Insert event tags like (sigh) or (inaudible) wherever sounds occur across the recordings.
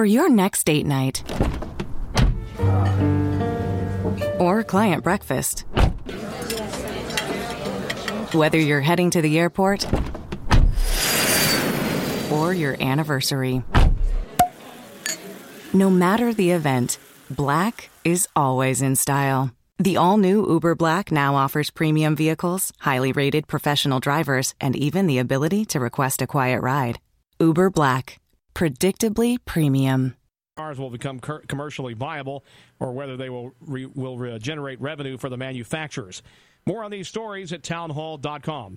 For your next date night or client breakfast, whether you're heading to the airport or your anniversary, no matter the event, black is always in style. The all new Uber Black now offers premium vehicles, highly rated professional drivers, and even the ability to request a quiet ride. Uber Black, predictably premium. Cars will become commercially viable, or whether they will re- will generate revenue for the manufacturers. More on these stories at townhall.com.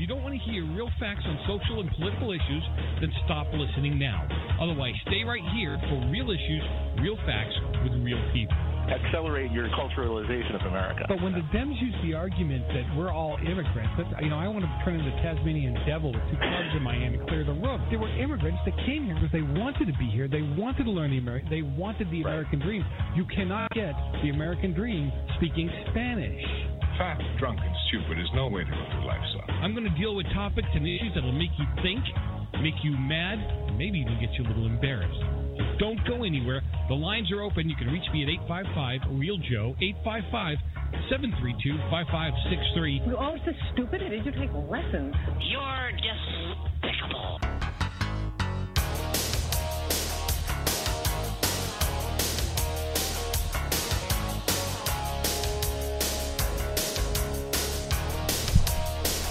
If you don't want to hear real facts on social and political issues, then stop listening now. Otherwise, stay right here for real issues, real facts with real people. Accelerate your culturalization of America. But when the Dems use the argument that we're all immigrants, that, you know, I want to turn into Tasmanian devil with two clubs in my hand and clear the room. They were immigrants that came here because they wanted to be here. They wanted to learn the American. They wanted the American dream. You cannot get the American dream speaking Spanish. Fat, drunk, and stupid is no way to go through life, son. I'm going to deal with topics and issues that'll make you think, make you mad, and maybe even get you a little embarrassed. Don't go anywhere. The lines are open. You can reach me at 855 Real Joe, 855 732 5563. You're always so stupid. Did you take lessons? You're despicable.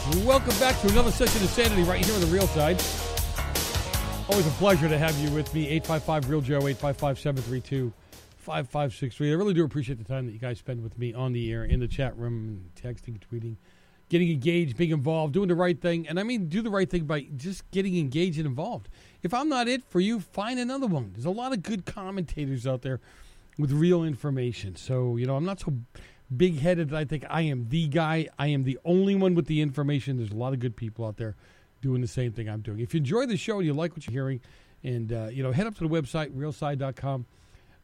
Welcome back to another session of Sanity right here on the Real Side. Always a pleasure to have you with me. 855 Real Joe, 855 732 5563. I really do appreciate the time that you guys spend with me on the air, in the chat room, texting, tweeting, getting engaged, being involved, doing the right thing. And I mean, do the right thing by just getting engaged and involved. If I'm not it for you, find another one. There's a lot of good commentators out there with real information. So, you know, I'm not so big headed I think I am the guy. I am the only one with the information. There's a lot of good people out there doing the same thing I'm doing. If you enjoy the show and you like what you're hearing, and uh, you know, head up to the website realside.com.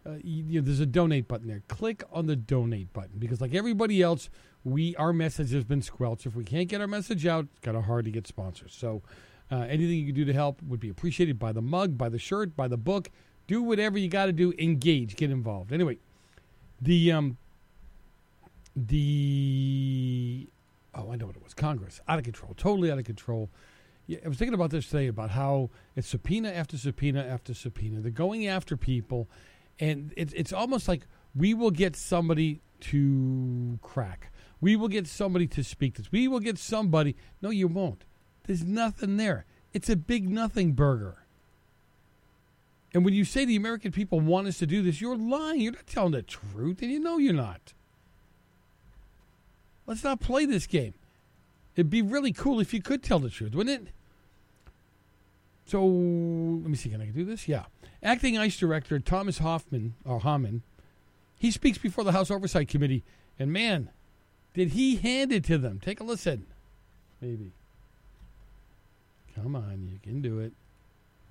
Uh, you, you know, there's a donate button there. Click on the donate button because, like everybody else, we our message has been squelched. If we can't get our message out, it's kind of hard to get sponsors. So, uh, anything you can do to help would be appreciated. By the mug, by the shirt, by the book. Do whatever you got to do. Engage, get involved. Anyway, the um, the oh, I know what it was. Congress out of control, totally out of control. Yeah, I was thinking about this today about how it's subpoena after subpoena after subpoena. They're going after people, and it's it's almost like we will get somebody to crack. We will get somebody to speak this. We will get somebody. No, you won't. There's nothing there. It's a big nothing burger. And when you say the American people want us to do this, you're lying. You're not telling the truth, and you know you're not. Let's not play this game. It'd be really cool if you could tell the truth, wouldn't it? So let me see. Can I do this? Yeah. Acting ICE Director Thomas Hoffman uh, or Homan, he speaks before the House Oversight Committee, and man, did he hand it to them? Take a listen. Maybe. Come on, you can do it.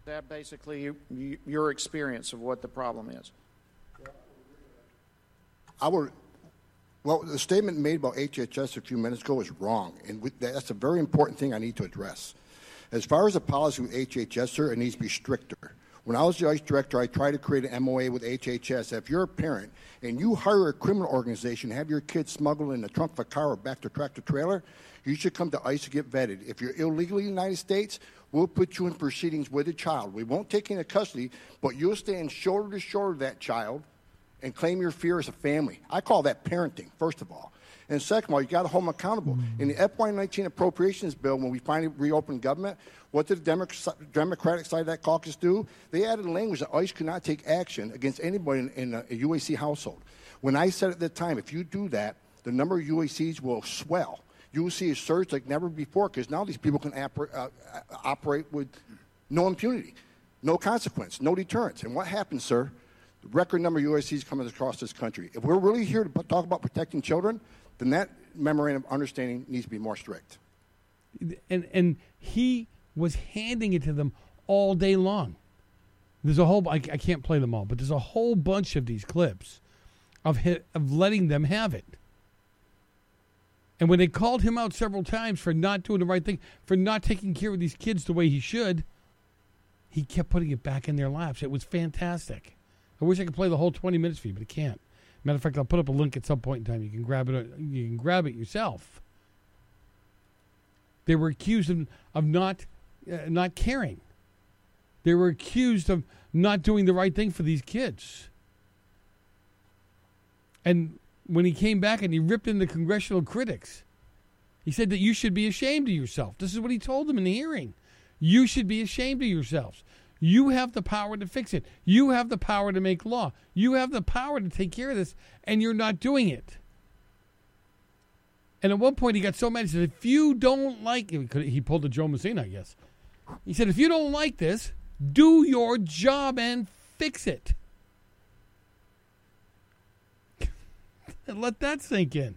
That basically you, you, your experience of what the problem is. I would. Well, the statement made about HHS a few minutes ago is wrong, and we, that's a very important thing I need to address. As far as the policy with HHS, sir, it needs to be stricter. When I was the ICE director, I tried to create an MOA with HHS. If you're a parent and you hire a criminal organization have your kids smuggled in the trunk of a car or back to tractor trailer, You should come to ICE to get vetted. If you're illegally in the United States, we'll put you in proceedings with the child. We won't take you into custody, but you'll stand shoulder to shoulder with that child and claim your fear as a family. I call that parenting, first of all. And second of all, you got to hold them accountable. In the FY19 appropriations bill, when we finally reopened government, what did the Democratic side of that caucus do? They added language that ICE could not take action against anybody in, a UAC household. When I said at the time, if you do that, the number of UACs will swell. You will see a surge like never before because now these people can oper- uh, uh, operate with no impunity, no consequence, no deterrence. And what happens, sir? Record number of UACs coming across this country. If we're really here to talk about protecting children, then that memorandum of understanding needs to be more strict. And and he was handing it to them all day long. There's a whole I, I can't play them all, but there's a whole bunch of these clips of hi- of letting them have it. And when they called him out several times for not doing the right thing, for not taking care of these kids the way he should, he kept putting it back in their laps. It was fantastic. I wish I could play the whole 20 minutes for you, but I can't. Matter of fact, I'll put up a link at some point in time. You can grab it. You can grab it yourself. They were accused of, of not uh, not caring. They were accused of not doing the right thing for these kids. And when he came back and he ripped in the congressional critics, he said that you should be ashamed of yourself. This is what he told them in the hearing. You should be ashamed of yourselves. You have the power to fix it. You have the power to make law. You have the power to take care of this, and you're not doing it. And at one point, he got so mad. He said, "If you don't like it," he pulled a Joe Messina, I guess. He said, "If you don't like this, do your job and fix it." and (laughs) let that sink in.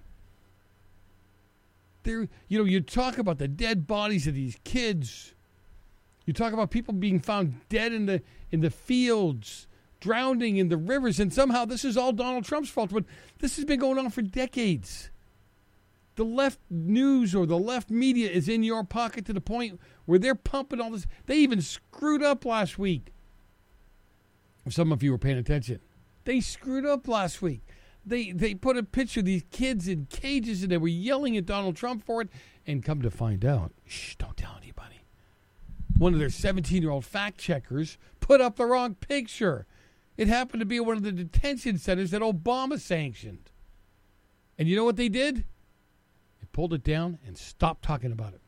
There, you know, you talk about the dead bodies of these kids. You talk about people being found dead in the in the fields, drowning in the rivers, and somehow this is all Donald Trump's fault. But this has been going on for decades. The left news or the left media is in your pocket to the point where they're pumping all this. They even screwed up last week. If some of you were paying attention, they screwed up last week. They they put a picture of these kids in cages and they were yelling at Donald Trump for it. And come to find out, shh, don't tell anybody one of their 17 year old fact checkers put up the wrong picture. It happened to be one of the detention centers that Obama sanctioned. And you know what they did? They pulled it down and stopped talking about it.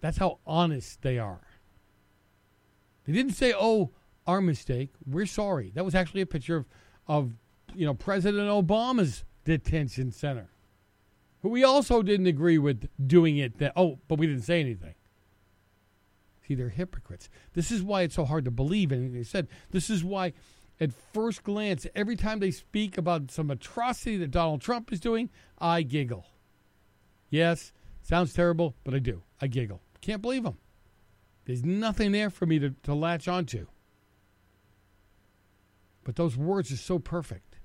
That's how honest they are. They didn't say, "Oh, our mistake. We're sorry." That was actually a picture of, of you know, President Obama's detention center, who we also didn't agree with doing it. That oh, but we didn't say anything. See, they're hypocrites. This is why it's so hard to believe anything they said. This is why, at first glance, every time they speak about some atrocity that Donald Trump is doing, I giggle. Yes, sounds terrible, but I do. I giggle. Can't believe them. There's nothing there for me to, to latch onto. But those words are so perfect.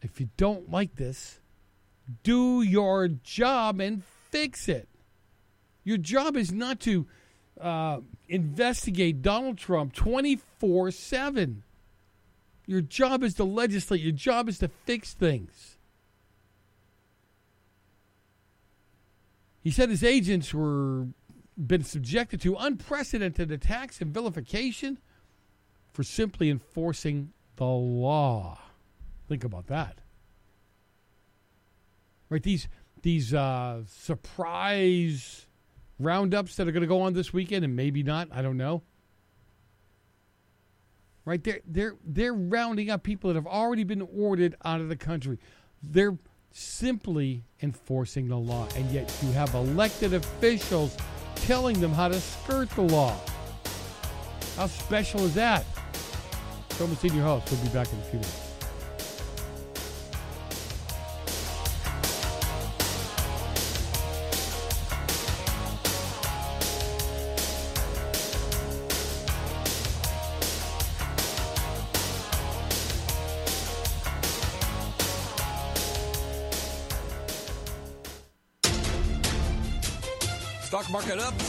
If you don't like this, do your job and fix it. Your job is not to uh, investigate Donald Trump 24 7. Your job is to legislate, your job is to fix things. He said his agents were been subjected to unprecedented attacks and vilification for simply enforcing the law. Think about that. Right? These these uh, surprise roundups that are going to go on this weekend and maybe not. I don't know. Right? They're they're they're rounding up people that have already been ordered out of the country. They're simply enforcing the law, and yet you have elected officials telling them how to skirt the law. How special is that? Thomas Senior Host. We'll be back in a few minutes.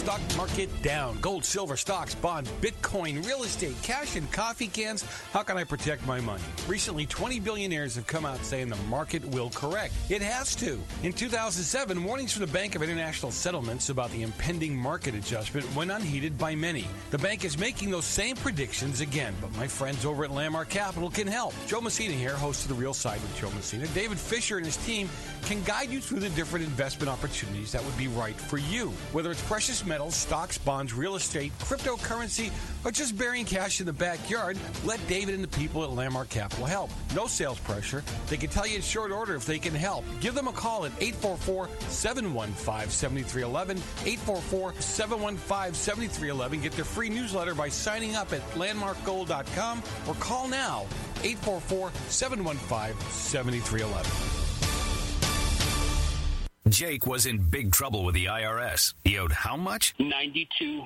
Stock market down. Gold, silver, stocks, bonds, Bitcoin, real estate, cash, and coffee cans. How can I protect my money? Recently, 20 billionaires have come out saying the market will correct. It has to. In 2007, warnings from the Bank of International Settlements about the impending market adjustment went unheeded by many. The bank is making those same predictions again, but my friends over at Landmark Capital can help. Joe Messina here, host of The Real Side with Joe Messina. David Fisher and his team can guide you through the different investment opportunities that would be right for you. Whether it's precious metals, stocks, bonds, real estate, cryptocurrency, or just burying cash in the backyard, let David and the people at Landmark Capital help. No sales pressure. They can tell you in short order if they can help. Give them a call at 844 715 7311. 844 715 7311. Get their free newsletter by signing up at landmarkgold.com or call now 844 715 7311. Jake was in big trouble with the IRS. He owed how much? 92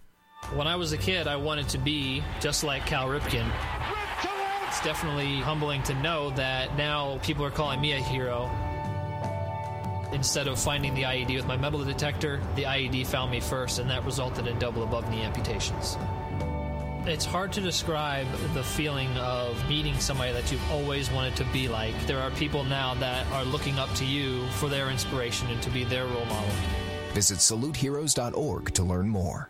When I was a kid, I wanted to be just like Cal Ripken. It's definitely humbling to know that now people are calling me a hero. Instead of finding the IED with my metal detector, the IED found me first, and that resulted in double above knee amputations. It's hard to describe the feeling of meeting somebody that you've always wanted to be like. There are people now that are looking up to you for their inspiration and to be their role model. Visit saluteheroes.org to learn more.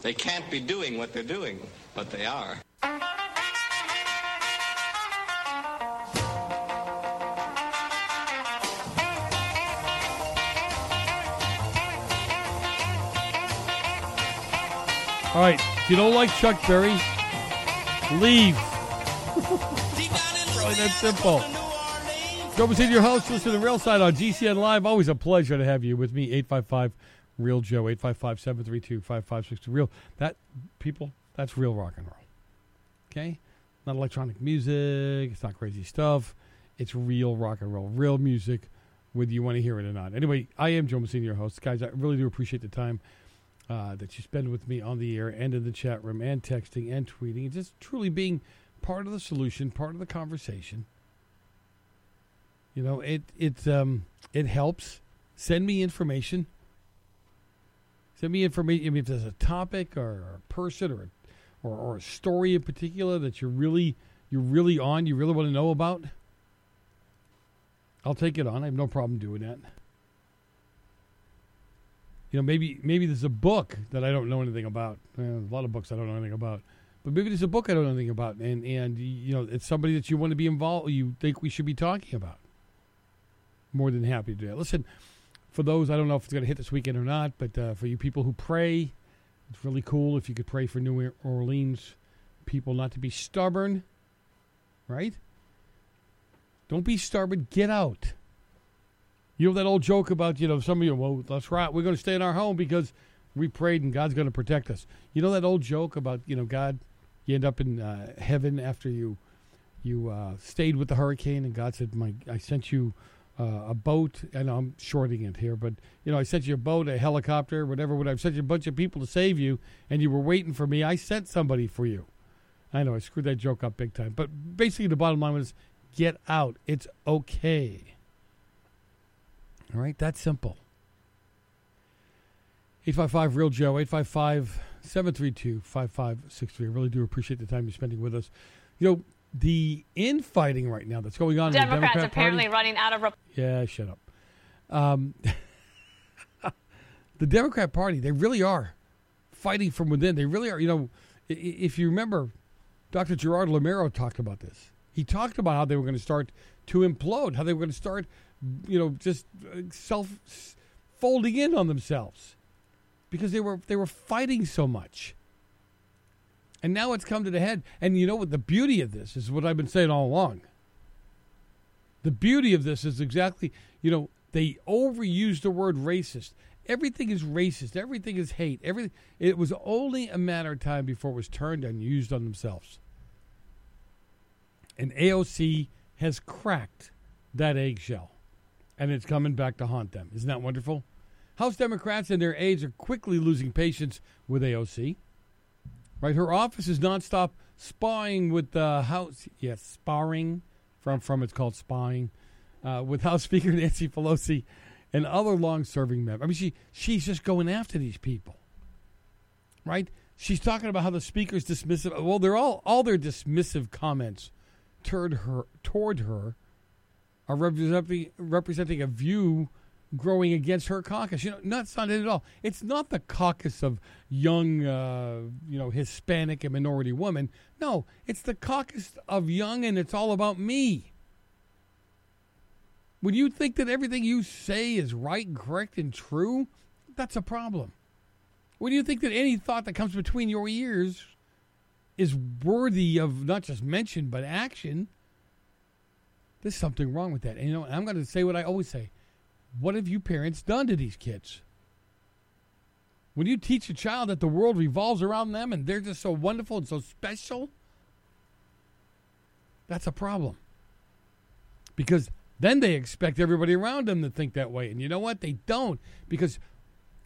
They can't be doing what they're doing, but they are. All right. If you don't like Chuck Berry, leave. (laughs) that simple. Joe Messina, your host. Listen to the Real Side on GCN Live. Always a pleasure to have you with me. 855 Real Joe, 855 732 5562. Real. That, people, that's real rock and roll. Okay? Not electronic music. It's not crazy stuff. It's real rock and roll. Real music, whether you want to hear it or not. Anyway, I am Joe Messina, your host. Guys, I really do appreciate the time uh, that you spend with me on the air and in the chat room and texting and tweeting and just truly being part of the solution, part of the conversation. You know, it it um, it helps. Send me information. Send me information. I mean, if there's a topic or a person or or, or a story in particular that you're really you're really on, you really want to know about, I'll take it on. I have no problem doing that you know, maybe maybe there's a book that I don't know anything about. Eh, a lot of books I don't know anything about, but maybe there's a book I don't know anything about, and and you know, it's somebody that you want to be involved. You think we should be talking about. More than happy to do that. Listen, for those I don't know if it's going to hit this weekend or not, but uh, for you people who pray, it's really cool if you could pray for New Orleans people not to be stubborn, right? Don't be stubborn. Get out. You know that old joke about, you know, some of you, well, that's right, we're going to stay in our home because we prayed and God's going to protect us. You know that old joke about, you know, God, you end up in uh, heaven after you you uh, stayed with the hurricane and God said, "My, I sent you uh, a boat, and I'm shorting it here, but you know, I sent you a boat, a helicopter, whatever. Whatever. I sent you a bunch of people to save you, and you were waiting for me. I sent somebody for you. I know I screwed that joke up big time, but basically the bottom line was, get out. It's okay. All right, that's simple. 855 Real Joe, 855 732 5563. I really do appreciate the time you're spending with us. You know, the infighting right now that's going on Democrats in the Democrat apparently Party, running out of. Rep- yeah, shut up. Um, (laughs) the Democrat Party, they really are fighting from within. They really are. You know, if you remember, Dr. Gerard Lamero talked about this. He talked about how they were going to start to implode, how they were going to start you know, just uh, self folding in on themselves because they were they were fighting so much. And now it's come to the head. And you know what the beauty of this is what I've been saying all along. The beauty of this is exactly, you know, they overuse the word racist. Everything is racist. Everything is hate. Everything it was only a matter of time before it was turned and used on themselves. And AOC has cracked that eggshell and it's coming back to haunt them. Isn't that wonderful? House Democrats and their aides are quickly losing patience with AOC. Right, her office is nonstop spying with the House. Yes, sparring from from it's called spying uh, with House (laughs) Speaker Nancy Pelosi and other long-serving members. I mean, she she's just going after these people. Right? She's talking about how the speaker's dismissive. Well, they're all all their dismissive comments toward her toward her are representing, representing a view growing against her caucus. You know, that's not it at all. It's not the caucus of young, uh, you know, Hispanic and minority women. No, it's the caucus of young, and it's all about me. When you think that everything you say is right and correct and true, that's a problem. When you think that any thought that comes between your ears is worthy of not just mention but action, there's something wrong with that. And you know, I'm going to say what I always say. What have you parents done to these kids? When you teach a child that the world revolves around them and they're just so wonderful and so special, that's a problem. Because then they expect everybody around them to think that way. And you know what? They don't. Because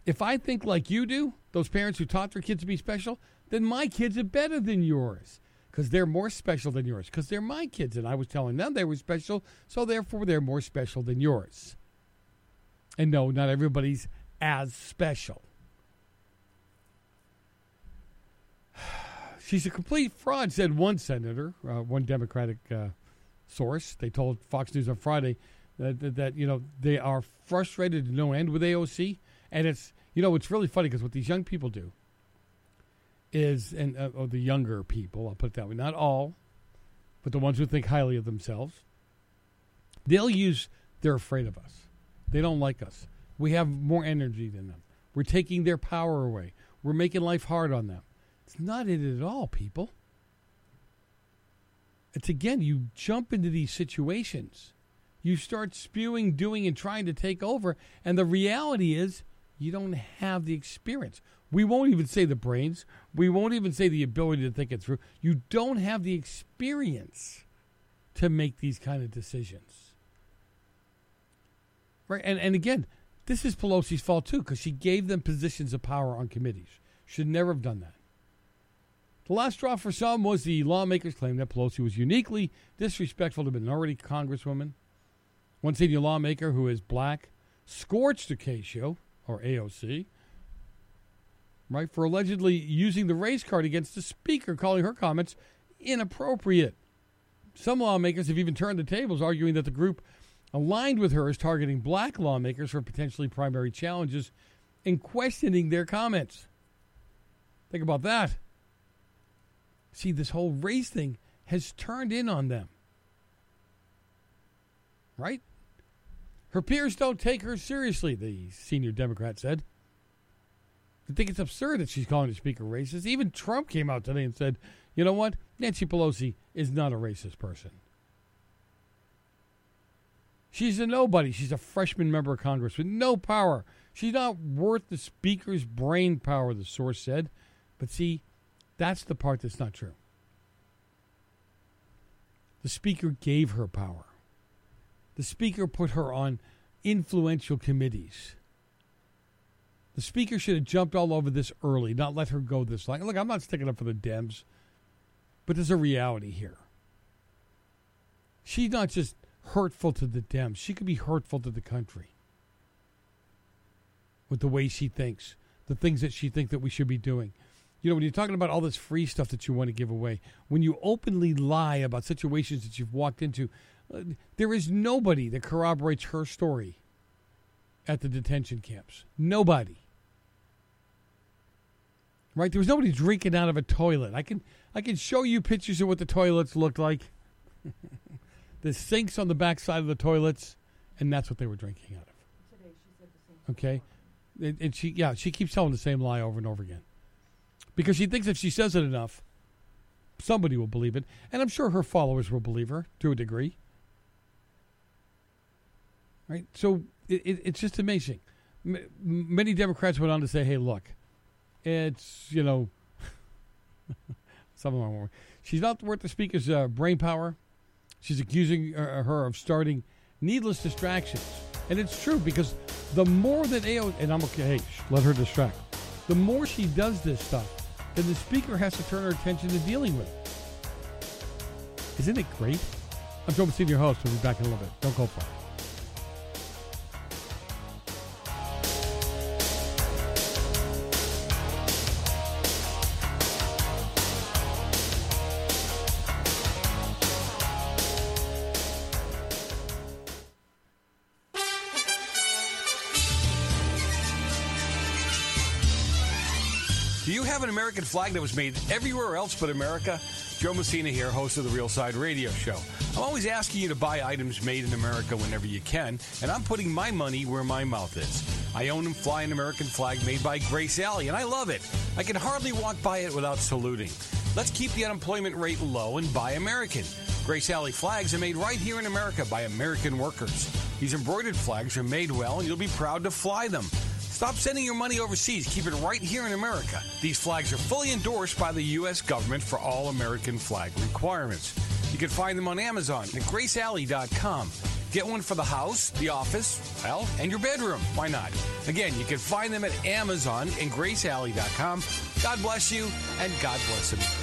if I think like you do, those parents who taught their kids to be special, then my kids are better than yours because they're more special than yours, because they're my kids, and I was telling them they were special, so therefore they're more special than yours. And no, not everybody's as special. (sighs) she's a complete fraud, said one senator, uh, one Democratic uh, source. They told Fox News on Friday that, that, that, you know, they are frustrated to no end with AOC. And it's, you know, it's really funny because what these young people do is, and uh, or the younger people, I'll put it that way, not all, but the ones who think highly of themselves, they'll use, they're afraid of us. They don't like us. We have more energy than them. We're taking their power away. We're making life hard on them. It's not it at all, people. It's again, you jump into these situations. You start spewing, doing, and trying to take over. And the reality is, you don't have the experience. We won't even say the brains. We won't even say the ability to think it through. You don't have the experience to make these kind of decisions. Right? And, and again, this is Pelosi's fault too, because she gave them positions of power on committees. Should never have done that. The last straw for some was the lawmakers' claim that Pelosi was uniquely disrespectful to minority congresswomen. One senior lawmaker who is black scorched Ocasio, or AOC, right, for allegedly using the race card against the speaker, calling her comments inappropriate. Some lawmakers have even turned the tables, arguing that the group aligned with her is targeting black lawmakers for potentially primary challenges and questioning their comments. Think about that. See, this whole race thing has turned in on them. Right? Her peers don't take her seriously, the senior Democrat said. I think it's absurd that she's calling the speaker racist. Even Trump came out today and said, you know what? Nancy Pelosi is not a racist person. She's a nobody. She's a freshman member of Congress with no power. She's not worth the speaker's brain power, the source said. But see, that's the part that's not true. The speaker gave her power. The speaker put her on influential committees. The speaker should have jumped all over this early, not let her go this long. Look, I'm not sticking up for the Dems, but there's a reality here. She's not just hurtful to the Dems, she could be hurtful to the country with the way she thinks, the things that she thinks that we should be doing. You know, when you're talking about all this free stuff that you want to give away, when you openly lie about situations that you've walked into, uh, there is nobody that corroborates her story at the detention camps. Nobody. Right? There was nobody drinking out of a toilet. I can I can show you pictures of what the toilets looked like. (laughs) the sinks on the back side of the toilets, and that's what they were drinking out of. Okay, and, and she yeah she keeps telling the same lie over and over again because she thinks if she says it enough, somebody will believe it, and I'm sure her followers will believe her to a degree. Right, so it, it, it's just amazing. M- many Democrats went on to say, "Hey, look, it's you know." (laughs) some of them She's not worth the speaker's uh, brain power. She's accusing uh, her of starting needless distractions. And it's true because the more that AO, and I'm okay, hey, let her distract. The more she does this stuff, then the speaker has to turn her attention to dealing with it. Isn't it great? I'm Joe Messina, your host. We'll be back in a little bit. Don't go far. American flag that was made everywhere else but America? Joe Messina here, host of the Real Side Radio Show. I'm always asking you to buy items made in America whenever you can, and I'm putting my money where my mouth is. I own and fly an American flag made by Grace Alley, and I love it. I can hardly walk by it without saluting. Let's keep the unemployment rate low and buy American. Grace Alley flags are made right here in America by American workers. These embroidered flags are made well, and you'll be proud to fly them. Stop sending your money overseas. Keep it right here in America. These flags are fully endorsed by the U.S. government for all American flag requirements. You can find them on Amazon at gracealley.com. Get one for the house, the office, well, and your bedroom. Why not? Again, you can find them at Amazon and gracealley.com. God bless you, and God bless America.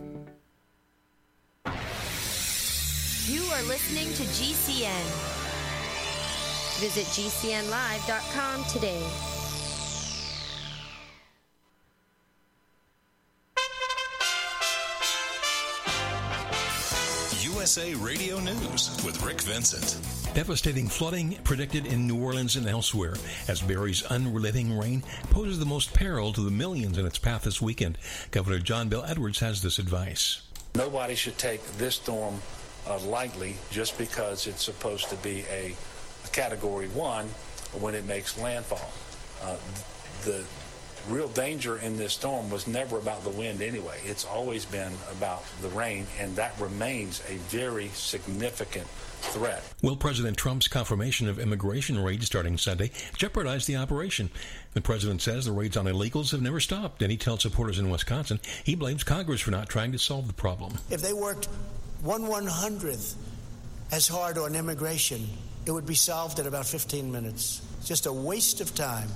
You are listening to GCN. Visit GCNlive.com today. USA Radio News with Rick Vincent. Devastating flooding predicted in New Orleans and elsewhere as Barry's unrelenting rain poses the most peril to the millions in its path this weekend. Governor John Bell Edwards has this advice. Nobody should take this storm uh, lightly just because it's supposed to be a, a category one when it makes landfall. Uh, the real danger in this storm was never about the wind anyway. It's always been about the rain, and that remains a very significant threat. Will President Trump's confirmation of immigration raids starting Sunday jeopardize the operation? The president says the raids on illegals have never stopped, and he tells supporters in Wisconsin he blames Congress for not trying to solve the problem. If they worked one one hundredth as hard on immigration, it would be solved in about 15 minutes. It's just a waste of time.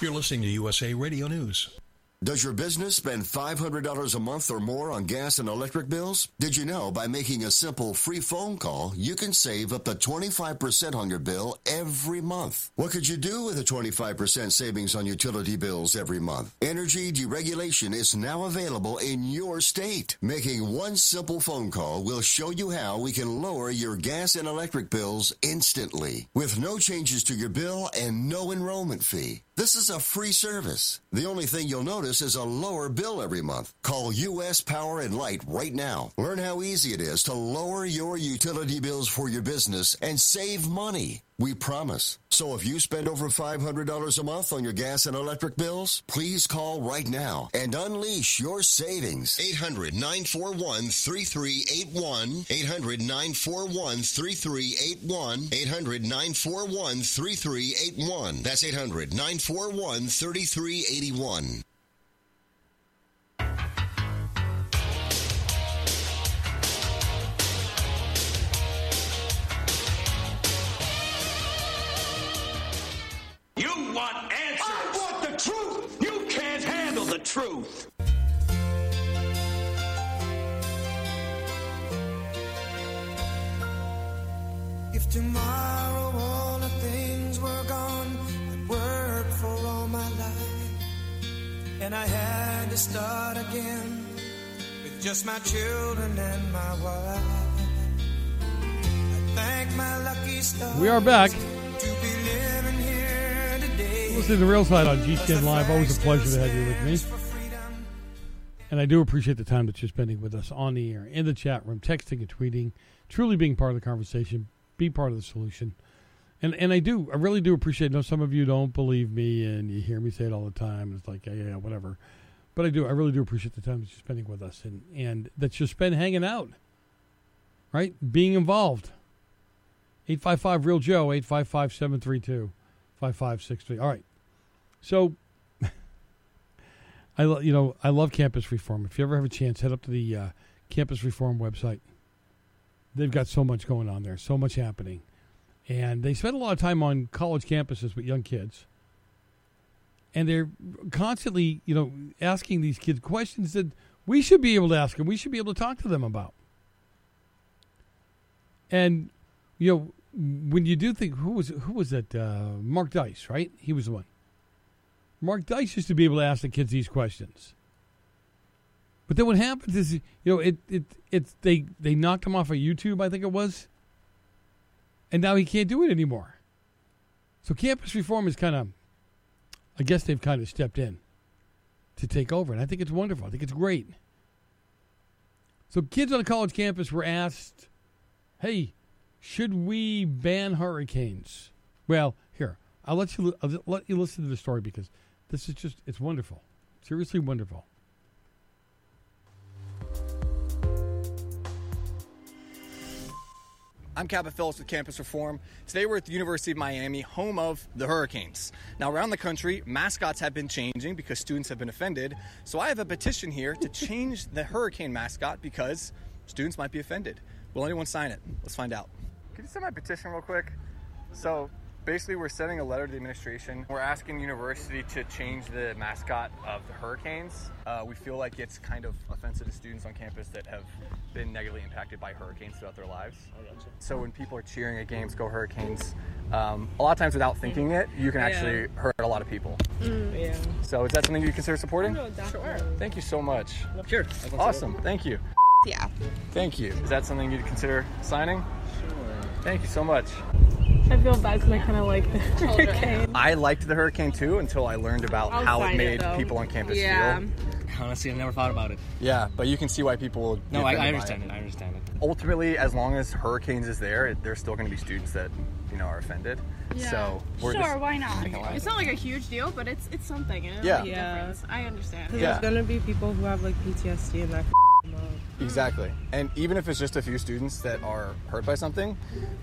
You're listening to USA Radio News. Does your business spend $500 a month or more on gas and electric bills? Did you know by making a simple free phone call, you can save up to 25% on your bill every month? What could you do with a 25% savings on utility bills every month? Energy deregulation is now available in your state. Making one simple phone call will show you how we can lower your gas and electric bills instantly with no changes to your bill and no enrollment fee. This is a free service. The only thing you'll notice is a lower bill every month. Call U.S. Power and Light right now. Learn how easy it is to lower your utility bills for your business and save money. We promise. So if you spend over $500 a month on your gas and electric bills, please call right now and unleash your savings. 800 941 3381. 800 941 3381. 800 941 3381. That's 800 941 3381. Want answers. I want the truth. You can't handle the truth. If tomorrow all the things were gone, I'd work for all my life. And I had to start again with just my children and my wife. I thank my lucky stars. We are back. Listening to the Real Side on GCN Live. Always a pleasure to have you with me. And I do appreciate the time that you're spending with us on the air, in the chat room, texting and tweeting, truly being part of the conversation, be part of the solution. And and I do, I really do appreciate. I know some of you don't believe me, and you hear me say it all the time. It's like, yeah, yeah, whatever. But I do, I really do appreciate the time that you're spending with us, and and that you spend hanging out, right, being involved. Eight five five real Joe eight five five seven three two five five six three. All right, so. (laughs) I lo- you know I love campus reform. If you ever have a chance, head up to the uh, campus reform website. They've got so much going on there, so much happening, and they spend a lot of time on college campuses with young kids. And they're constantly, you know, asking these kids questions that we should be able to ask them. We should be able to talk to them about. And you know, when you do think who was who was that? Uh, Mark Dice, right? He was the one. Mark Dice used to be able to ask the kids these questions. But then what happens is, you know, it it it's they they knocked him off of YouTube, I think it was, and now he can't do it anymore. So campus reform is kind of, I guess they've kind of stepped in to take over, and I think it's wonderful. I think it's great. So kids on a college campus were asked, "Hey, should we ban hurricanes?" Well, here I'll let you I'll let you listen to the story because this is just it's wonderful, seriously wonderful. I'm Cabot Phillips with Campus Reform. Today we're at the University of Miami, home of the Hurricanes. Now, around the country, mascots have been changing because students have been offended. So I have a petition here to (laughs) change the Hurricane mascot because students might be offended. Will anyone sign it? Let's find out. Can you sign my petition real quick? So basically, we're sending a letter to the administration. We're asking the university to change the mascot of the Hurricanes. Uh, we feel like it's kind of offensive to students on campus that have been negatively impacted by hurricanes throughout their lives. So when people are cheering at games, go Hurricanes, um, a lot of times without thinking it, you can actually Yeah. hurt a lot of people. Mm. Yeah. So is that something you consider supporting? No, definitely. Thank you so much. Sure. Awesome. Thank you. Yeah. Thank you. Is that something you'd consider signing? Sure. Thank you so much. I feel bad because I kind of like the (laughs) hurricane. I liked the hurricane too until I learned about I'll how it sign it, made though. people on campus Yeah. feel. Honestly, I never thought about it. Yeah, but you can see why people. would No, I, offended I by understand it. I understand it. Ultimately, as long as hurricanes is there, it- there's still going to be students that you know are offended. Yeah. So we're sure, just why not? making a line. It's not like a huge deal, but it's it's something. And it'll Yeah. make a Yeah. difference. I understand. Because Yeah. there's gonna be people who have like PTSD and that. Can them up. Exactly. And even if it's just a few students that are hurt by something,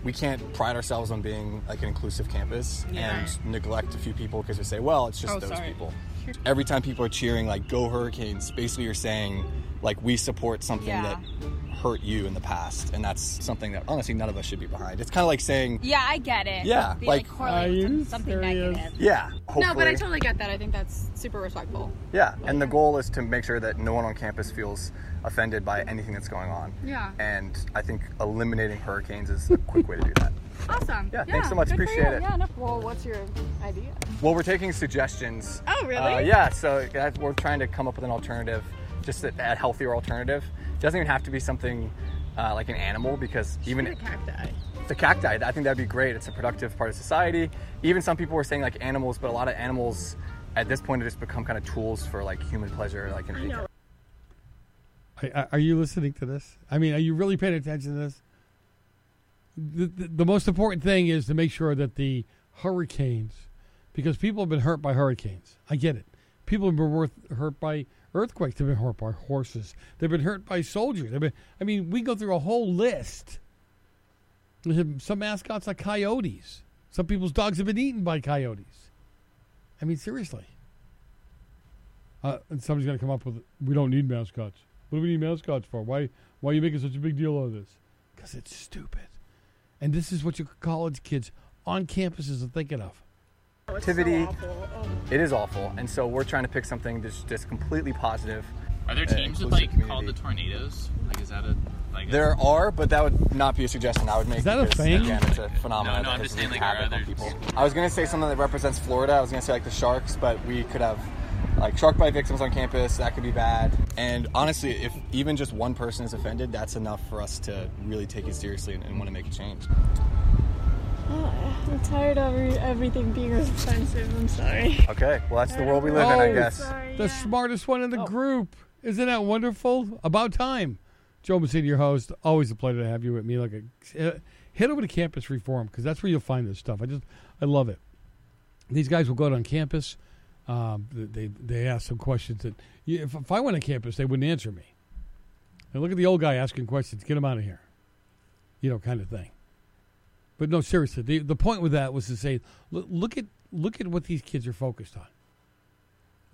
we can't pride ourselves on being like an inclusive campus Yeah. and neglect a few people because we say, well, it's just Oh, those sorry. people. Every time people are cheering like "Go Hurricanes," basically you're saying like we support something Yeah. that hurt you in the past, and that's something that honestly none of us should be behind. It's kind of like saying, Yeah, I get it. Yeah, Be, like- correlated to something negative. yeah, No, but I totally get that. I think that's super respectful. yeah. And the goal is to make sure that no one on campus feels offended by anything that's going on. Yeah. And I think eliminating hurricanes is a quick way to do that. (laughs) Awesome. Yeah, thanks so much. Appreciate it. Yeah, no, well, what's your idea? Well, we're taking suggestions. Oh, really? Uh, yeah, so that, we're trying to come up with an alternative, just a, a healthier alternative. It doesn't even have to be something uh, like an animal because even the cacti. the cacti, I think that'd be great. It's a productive part of society. Even some people were saying like animals, but a lot of animals at this point have just become kind of tools for like human pleasure, like in know. Are- Are you listening to this? I mean, are you really paying attention to this? The, the, the most important thing is to make sure that the hurricanes, because people have been hurt by hurricanes. I get it. People have been worth, hurt by earthquakes. They've been hurt by horses. They've been hurt by soldiers. They've been, I mean, we go through a whole list. Some mascots like coyotes. Some people's dogs have been eaten by coyotes. I mean, seriously. Uh, and somebody's going to come up with, we don't need mascots. What do we need mascots for? Why, why are you making such a big deal out of this? Because it's stupid. And this is what your college kids on campuses are thinking of. Activity. It is awful, and so we're trying to pick something that's just completely positive. Are there uh, teams with inclusive like called the Tornadoes? Like, is that a like? a- There are, but that would not be a suggestion I would make. Is that a thing? Again, it's a phenomenon No, no, that I'm just saying, like, are havoc on other- people. I was going to say something that represents Florida. I was going to say like the Sharks, but we could have like shark bite victims on campus. That could be bad. And honestly, if even just one person is offended, that's enough for us to really take it seriously and, and want to make a change. I'm tired of everything being offensive. I'm sorry. Okay, well that's the world we live in, I Oh, guess. The smartest one in the group. Isn't that wonderful? About time. Joe Messina, your host. Always a pleasure to have you with me. Like, a, uh, head over to Campus Reform because that's where you'll find this stuff. I just, I love it. These guys will go out on campus. Um, they they ask some questions that you, if, if I went on campus, they wouldn't answer me. And look at the old guy asking questions. Get him out of here. You know, kind of thing. But no, seriously, the the point with that was to say, look, look at look at what these kids are focused on.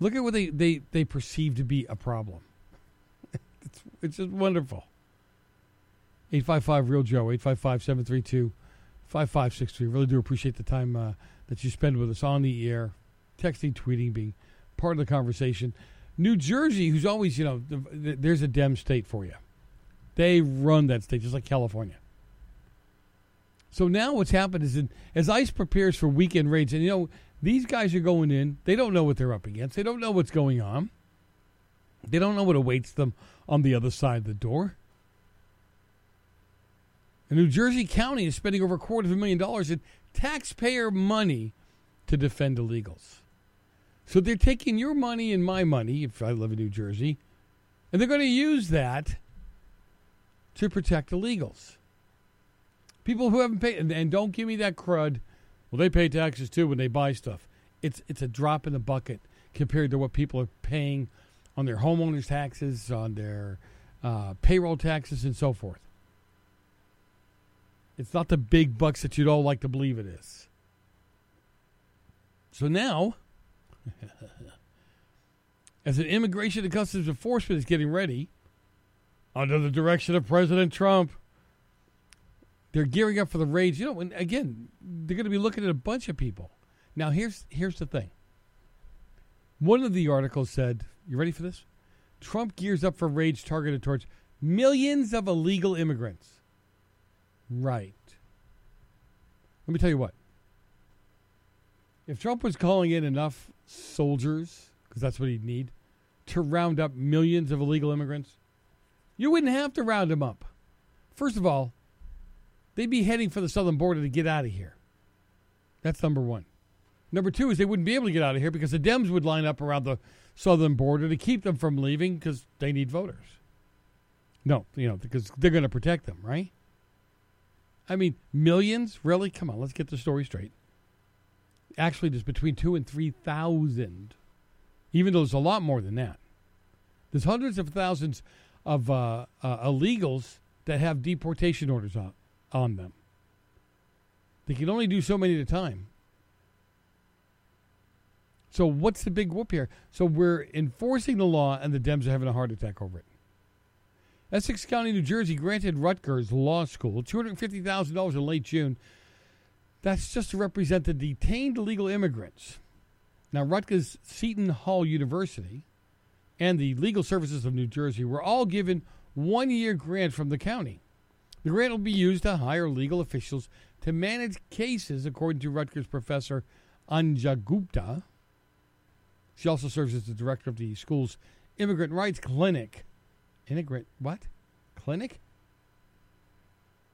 Look at what they, they, they perceive to be a problem. (laughs) it's, it's just wonderful. 855 Real Joe, 855 732 5563. Really do appreciate the time uh, that you spend with us on the air, texting, tweeting, being part of the conversation. New Jersey, who's always, you know, the, the, there's a Dem state for you. They run that state just like California. So now what's happened is, in, as ICE prepares for weekend raids, and you know these guys are going in, they don't know what they're up against, they don't know what's going on, They don't know what awaits them on the other side of the door. And New Jersey County is spending over a quarter of a million dollars in taxpayer money to defend illegals. So they're taking your money and my money, if I live in New Jersey, and they're going to use that to protect illegals. People who haven't paid, and, and don't give me that crud. Well, they pay taxes too when they buy stuff. It's it's a drop in the bucket compared to what people are paying on their homeowners taxes, on their uh, payroll taxes, and so forth. It's not the big bucks that you'd all like to believe it is. So now, (laughs) as an immigration and customs enforcement is getting ready, under the direction of President Trump, they're gearing up for the raids. You know, again, they're going to be looking at a bunch of people. Now, here's here's the thing. One of the articles said, "You ready for this? Trump gears up for raids targeted towards millions of illegal immigrants." Right. Let me tell you what. If Trump was calling in enough soldiers, because that's what he'd need, to round up millions of illegal immigrants, you wouldn't have to round them up. First of all, they'd be heading for the southern border to get out of here. That's number one. Number two is they wouldn't be able to get out of here because the Dems would line up around the southern border to keep them from leaving because they need voters. No, you know, because they're going to protect them, right? I mean, millions? Really? Come on, let's get the story straight. Actually, there's between two and 3,000, even though there's a lot more than that. There's hundreds of thousands of uh, uh, illegals that have deportation orders on, on them. They can only do so many at a time. So, what's the big whoop here? So, we're enforcing the law, and the Dems are having a heart attack over it. Essex County, New Jersey granted Rutgers Law School $250,000 in late June. That's just to represent the detained illegal immigrants. Now, Rutgers Seton Hall University and the Legal Services of New Jersey were all given one year grant from the county. The grant will be used to hire legal officials to manage cases, according to Rutgers professor Anjum Gupta. She also serves as the director of the school's Immigrant Rights Clinic. Immigrant what? Clinic?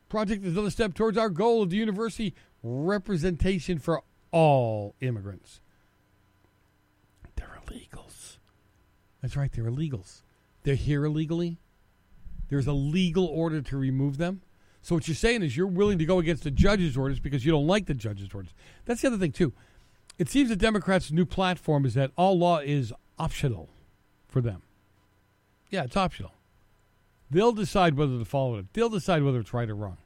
Project is another step towards our goal of the university representation for all immigrants. They're illegals. That's right, they're illegals. They're here illegally. There's a legal order to remove them. So what you're saying is you're willing to go against the judge's orders because you don't like the judge's orders. That's the other thing too. It seems the Democrats' new platform is that all law is optional for them. Yeah, it's optional. They'll decide whether to follow it. They'll decide whether it's right or wrong.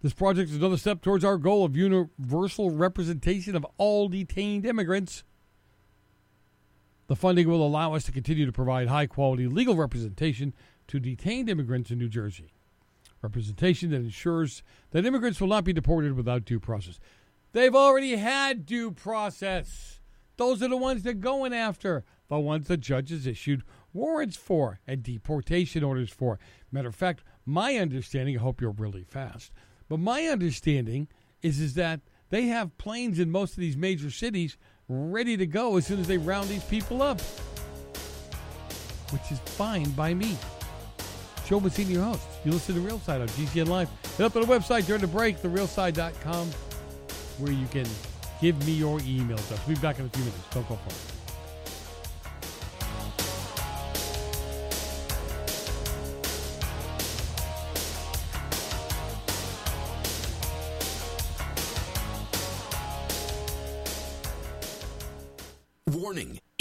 This project is another step towards our goal of universal representation of all detained immigrants. The funding will allow us to continue to provide high quality legal representation to detained immigrants in New Jersey. Representation that ensures that immigrants will not be deported without due process. They've already had due process. Those are the ones they're going after, the ones the judges issued warrants for and deportation orders for. Matter of fact, my understanding, I hope you're really fast, but my understanding is, is that they have planes in most of these major cities ready to go as soon as they round these people up, which is fine by me. Joe Messina, your host. You listen to the Real Side on GCN Live. Head up to the website during the break, therealside.com, where you can give me your email address. We'll be back in a few minutes. Don't go far.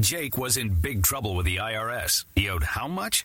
Jake was in big trouble with the IRS. He owed how much?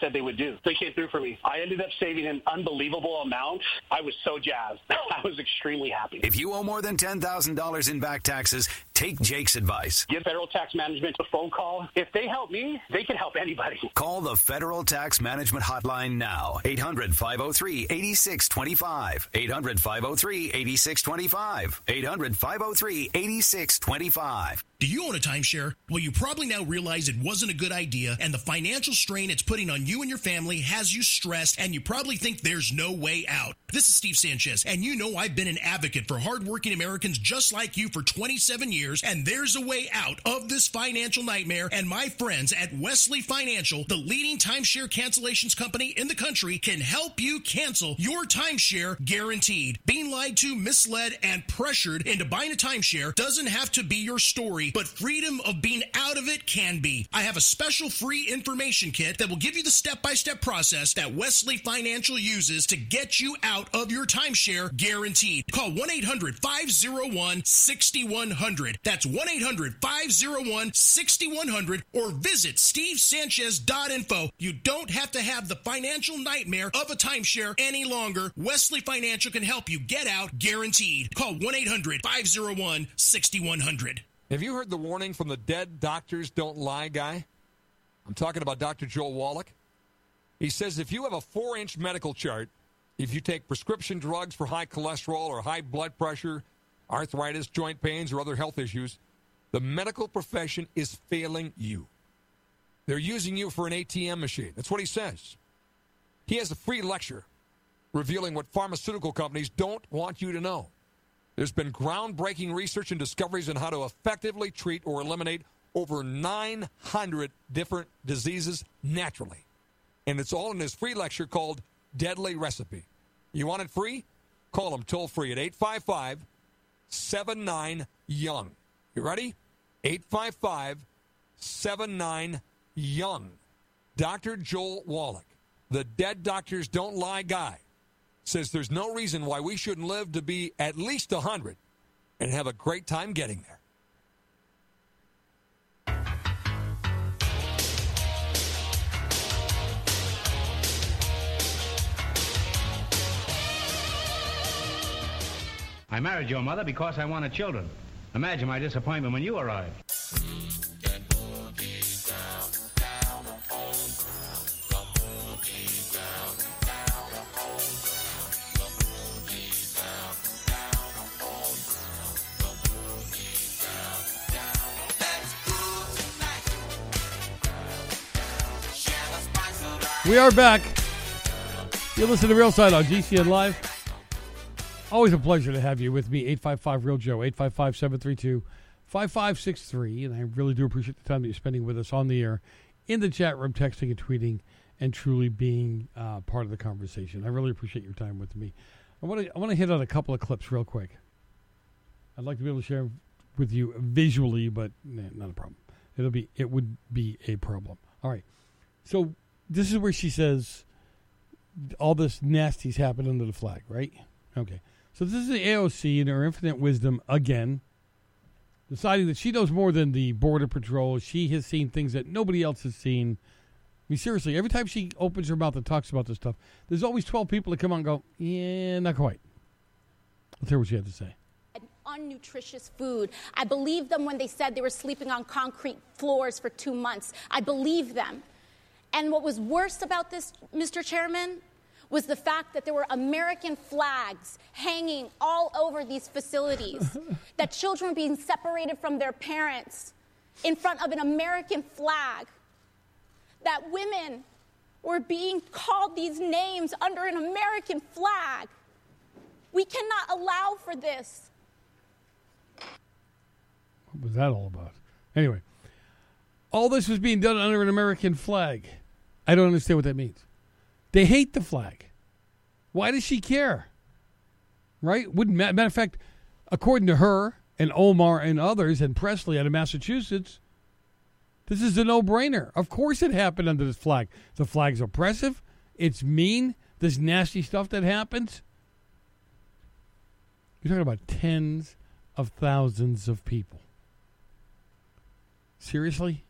said they would do. They came through for me. I ended up saving an unbelievable amount. I was so jazzed. (laughs) I was extremely happy. If you owe more than $10,000 in back taxes, take Jake's advice. Give Federal Tax Management a phone call. If they help me, they can help anybody. Call the Federal Tax Management Hotline now. 800 503 8625. 800 503 8625. 800 503 8625. Do you own a timeshare? Well, you probably now realize it wasn't a good idea, and the financial strain it's putting on you and your family has you stressed, and you probably think there's no way out. This is Steve Sanchez, and you know I've been an advocate for hardworking Americans just like you for 27 years, and there's a way out of this financial nightmare, and my friends at Wesley Financial, the leading timeshare cancellations company in the country, can help you cancel your timeshare guaranteed. Being lied to, misled, and pressured into buying a timeshare doesn't have to be your story, but freedom of being out of it can be. I have a special free information kit that will give you the step by step process that Wesley Financial uses to get you out of your timeshare guaranteed. Call 1 800 501 6100. That's 1 800 501 6100 or visit stevesanchez.info. You don't have to have the financial nightmare of a timeshare any longer. Wesley Financial can help you get out guaranteed. Call 1 800 501 6100. Have you heard the warning from the dead doctors don't lie guy? I'm talking about Dr. Joel Wallach. He says if you have a four inch medical chart, if you take prescription drugs for high cholesterol or high blood pressure, arthritis, joint pains, or other health issues, the medical profession is failing you. They're using you for an ATM machine. That's what he says. He has a free lecture revealing what pharmaceutical companies don't want you to know. There's been groundbreaking research and discoveries on how to effectively treat or eliminate over 900 different diseases naturally. And it's all in his free lecture called Deadly Recipe. You want it free? Call him toll free at 855 79 Young. You ready? 855 79 Young. Dr. Joel Wallach, the Dead Doctors Don't Lie guy, says there's no reason why we shouldn't live to be at least 100 and have a great time getting there. I married your mother because I wanted children. Imagine my disappointment when you arrived. We are back. You listen to Real Side on GCN Live. Always a pleasure to have you with me. 855 Real Joe, 855 732 5563. And I really do appreciate the time that you're spending with us on the air, in the chat room, texting and tweeting, and truly being uh, part of the conversation. I really appreciate your time with me. I want to I want to hit on a couple of clips real quick. I'd like to be able to share with you visually, but nah, not a problem. It'll be it would be a problem. All right. So this is where she says all this nasty's happened under the flag, right? Okay. So this is the AOC in her infinite wisdom again, deciding that she knows more than the border patrol. She has seen things that nobody else has seen. I mean, seriously, every time she opens her mouth and talks about this stuff, there's always 12 people that come on and go, yeah, not quite. Let's hear what she had to say. unnutritious food. I believed them when they said they were sleeping on concrete floors for two months. I believed them. And what was worse about this, Mr. Chairman, was the fact that there were American flags hanging all over these facilities, (laughs) that children were being separated from their parents in front of an American flag, that women were being called these names under an American flag. We cannot allow for this. What was that all about? Anyway, all this was being done under an American flag. I don't understand what that means. They hate the flag. Why does she care? Right? Wouldn't matter of fact, according to her and Omar and others and Pressley out of Massachusetts, this is a no-brainer. Of course, it happened under this flag. The flag's oppressive. It's mean. This nasty stuff that happens. You're talking about tens of thousands of people. Seriously?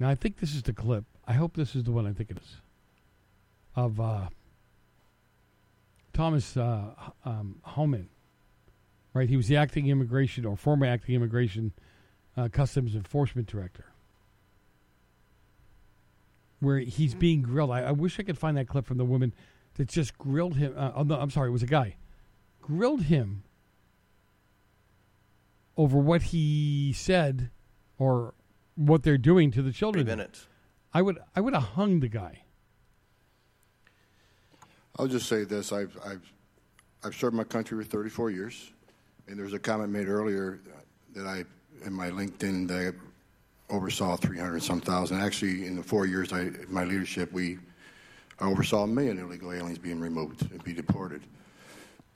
Now, I think this is the clip. I hope this is the one I think it is. Of uh, Thomas uh, um, Homan. Right? He was the acting immigration or former acting immigration uh, customs enforcement director. Where he's being grilled. I, I, wish I could find that clip from the woman that just grilled him. Uh, oh, no, I'm sorry, it was a guy. Grilled him over what he said or what they're doing to the children. Three minutes. I would I would have hung the guy. I'll just say this: I've I've I've served my country for 34 years, and there was a comment made earlier that I in my LinkedIn that I oversaw 300 some thousand. Actually, in the four years I my leadership, we I oversaw a million illegal aliens being removed and be deported,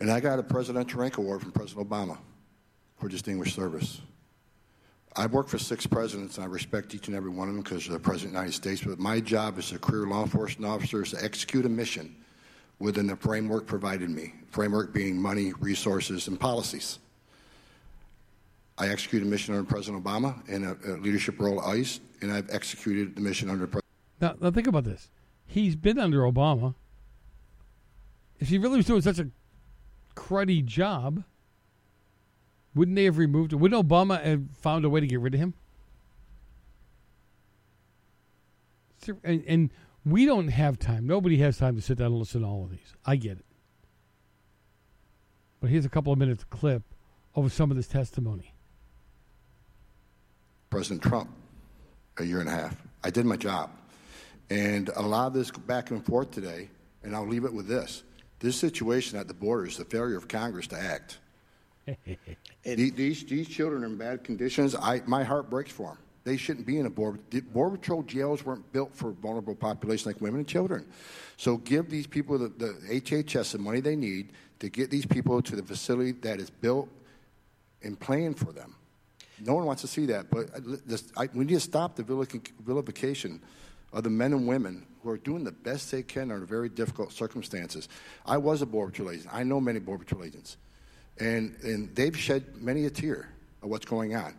and I got a Presidential Rank Award from President Obama for distinguished service. I've worked for six presidents, and I respect each and every one of them because they're the President of the United States. But my job as a career law enforcement officer is to execute a mission within the framework provided me. Framework being money, resources, and policies. I executed a mission under President Obama in a, a leadership role at ICE, and I've executed the mission under President. Now, now think about this. He's been under Obama. If he really was doing such a cruddy job, wouldn't they have removed? Wouldn't Obama have found a way to get rid of him? And, and, we don't have time. Nobody has time to sit down and listen to all of these. I get it. But here's a couple of minutes clip of some of this testimony. President Trump, a year and a half. I did my job. And a lot of this back and forth today, and I'll leave it with this. This situation at the border is the failure of Congress to act. (laughs) these, these children are in bad conditions. I, my heart breaks for them. They shouldn't be in a border. Border Patrol jails weren't built for vulnerable populations like women and children. So give these people the, the HHS the money they need to get these people to the facility that is built and planned for them. No one wants to see that, but uh, this, I, we need to stop the vilification of the men and women who are doing the best they can under very difficult circumstances. I was a Border Patrol agent. I know many Border Patrol agents. And, and they've shed many a tear of what's going on.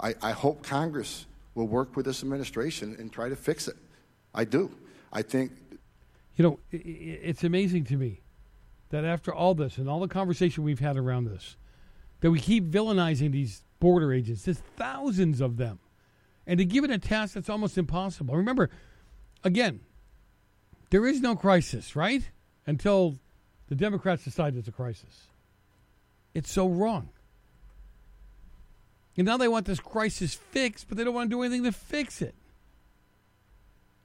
I, I hope Congress will work with this administration and try to fix it. I do. I think. You know, it's amazing to me that after all this and all the conversation we've had around this, that we keep villainizing these border agents. There's thousands of them. And to give it a task that's almost impossible. Remember, again, there is no crisis, right? Until the Democrats decide it's a crisis. It's so wrong. And now they want this crisis fixed, but they don't want to do anything to fix it.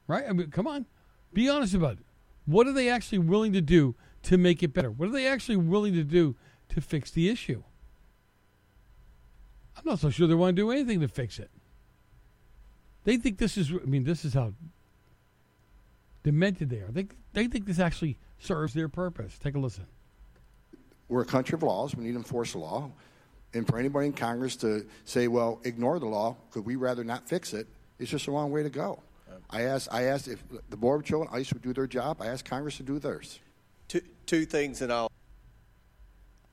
Right? I mean, come on. Be honest about it. What are they actually willing to do to make it better? What are they actually willing to do to fix the issue? I'm not so sure they want to do anything to fix it. They think this is, I mean, this is how demented they are. They, they think this actually serves their purpose. Take a listen. We're a country of laws. We need to enforce the law. And for anybody in Congress to say, well, ignore the law, could we rather not fix it, it's just the wrong way to go. I asked, I asked if the Board of Children, ICE would do their job. I asked Congress to do theirs. Two, two things, and I'll.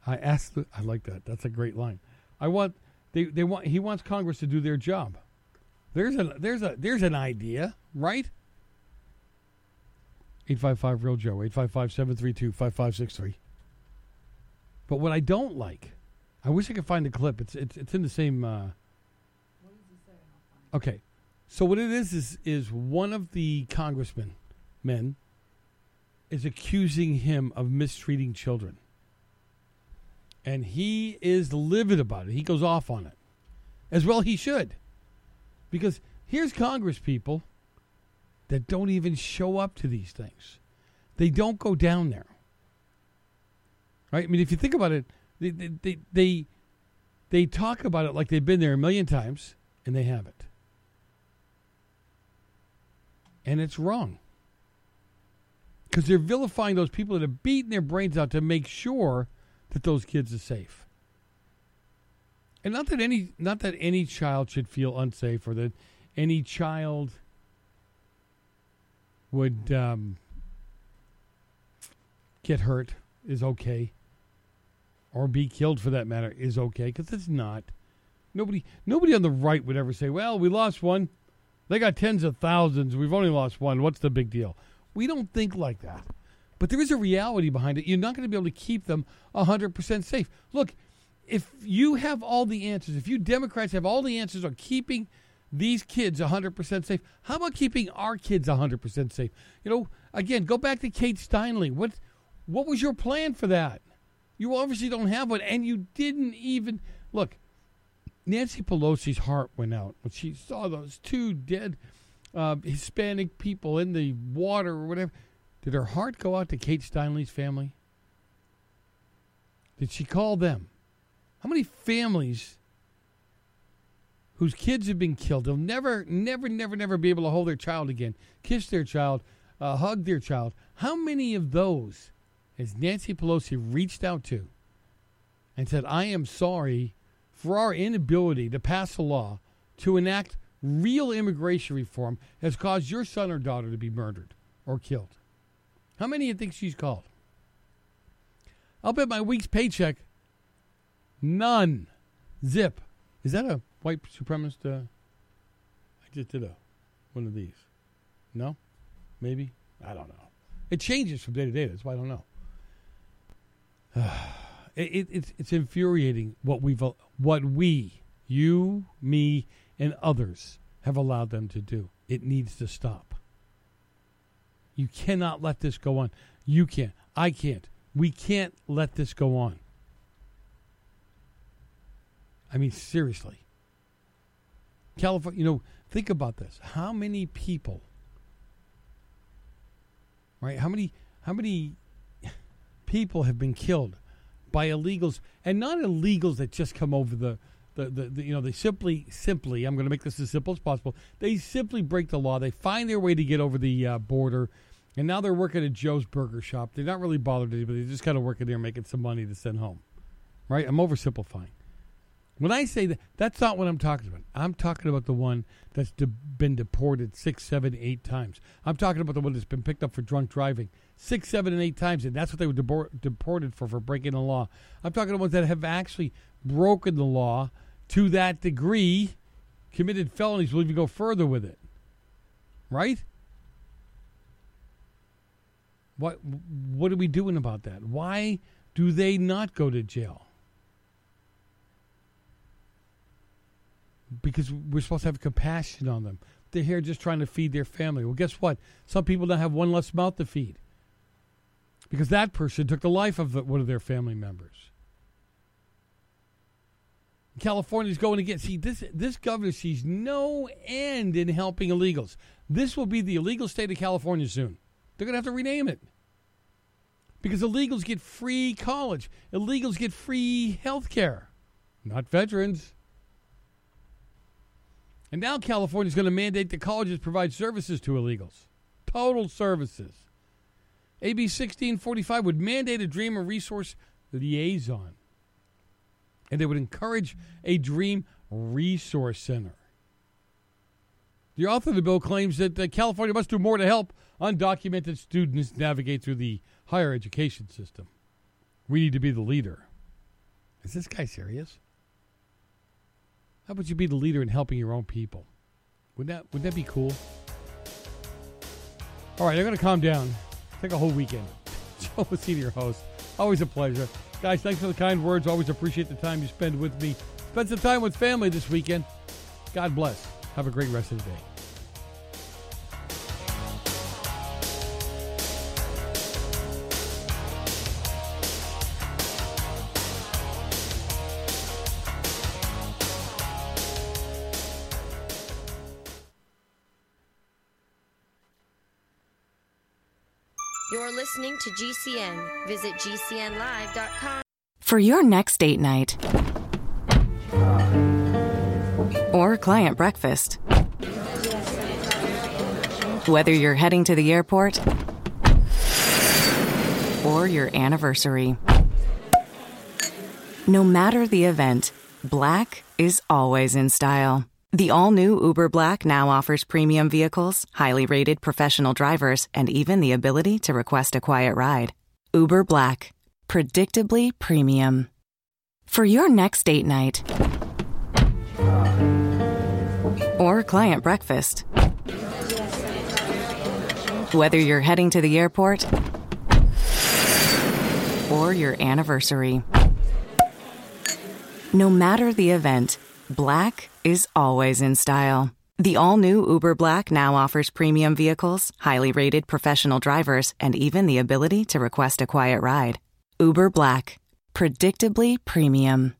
I asked. The, I like that. That's a great line. I want. They, they want. He wants Congress to do their job. There's a there's a there's an idea, right? 855 Real Joe, 855 732 5563. But what I don't like, I wish I could find the clip. It's it's, it's in the same. Uh, okay. So what it is is is one of the congressmen, men, is accusing him of mistreating children. And he is livid about it. He goes off on it. As well he should. Because here's Congress people that don't even show up to these things. They don't go down there. Right? I mean, if you think about it, they they they, they talk about it like they've been there a million times, and they haven't. And it's wrong. Because they're vilifying those people that are beating their brains out to make sure that those kids are safe. And not that any not that any child should feel unsafe or that any child would um, get hurt is okay, or be killed for that matter is okay because it's not. Nobody nobody on the right would ever say, "Well, we lost one. They got tens of thousands. We've only lost one. What's the big deal?" We don't think like that. But there is a reality behind it. You're not going to be able to keep them 100% safe. Look, if you have all the answers, if you Democrats have all the answers on keeping these kids 100% safe, how about keeping our kids 100% safe? You know, again, go back to Kate Steinle. What what was your plan for that? You obviously don't have one and you didn't even look. Nancy Pelosi's heart went out when she saw those two dead uh, Hispanic people in the water or whatever. Did her heart go out to Kate Steinle's family? Did she call them? How many families whose kids have been killed, they'll never, never, never, never be able to hold their child again, kiss their child, uh, hug their child? How many of those has Nancy Pelosi reached out to and said, I am sorry for our inability to pass a law to enact real immigration reform has caused your son or daughter to be murdered or killed? How many do you think she's called? I'll bet my week's paycheck. None. Zip. Is that a white supremacist? Uh, I just did a one of these. No? Maybe? I don't know. It changes from day to day. That's why I don't know. (sighs) it, it, it's it's infuriating what we've uh, what we, you, me, and others have allowed them to do. It needs to stop. You cannot let this go on. You can't. I can't. We can't let this go on. I mean, seriously. California, you know, think about this. How many people, right? How many, how many people have been killed by illegals and not illegals that just come over the, the, the, the, you know they simply simply i'm going to make this as simple as possible. They simply break the law. They find their way to get over the uh, border and now they're working at joe's burger shop. They're not really bothered anybody. They're just kind of working there making some money to send home. Right? I'm oversimplifying. When i say that that's not what i'm talking about. I'm talking about the one that's de- been deported six seven eight times. I'm talking about the one that's been picked up for drunk driving six seven and eight times and that's what they were debor- deported for for breaking the law i'm talking about ones that have actually broken the law to that degree, committed felonies We'll even go further with it. Right? What what are we doing about that? Why do they not go to jail? Because we're supposed to have compassion on them. They're here just trying to feed their family. Well, guess what? Some people don't have one less mouth to feed. Because that person took the life of one of their family members. California's going to get. See, this this governor sees no end in helping illegals. This will be the illegal state of California soon. They're going to have to rename it because illegals get free college. Illegals get free health care, not veterans. And now California is going to mandate that colleges provide services to illegals, total services. AB 1645 would mandate a Dream or Resource liaison, and they would encourage a Dream Resource Center. The author of the bill claims that uh, California must do more to help undocumented students navigate through the higher education system. We need to be the leader. Is this guy serious? How about you be the leader in helping your own people? Would that would that be cool? All right, I'm going to calm down. Take a whole weekend. (laughs) Joe Messina, your host. Always a pleasure. Guys, thanks for the kind words. Always appreciate the time you spend with me. Spend some time with family this weekend. God bless. Have a great rest of the day. To GCN. Visit GCNlive.com. For your next date night or client breakfast, whether you're heading to the airport or your anniversary, no matter the event, black is always in style. The all new Uber Black now offers premium vehicles, highly rated professional drivers, and even the ability to request a quiet ride. Uber Black. Predictably premium. For your next date night or client breakfast, whether you're heading to the airport or your anniversary, no matter the event, black is always in style. The all new Uber Black now offers premium vehicles, highly rated professional drivers, and even the ability to request a quiet ride. Uber Black. Predictably premium.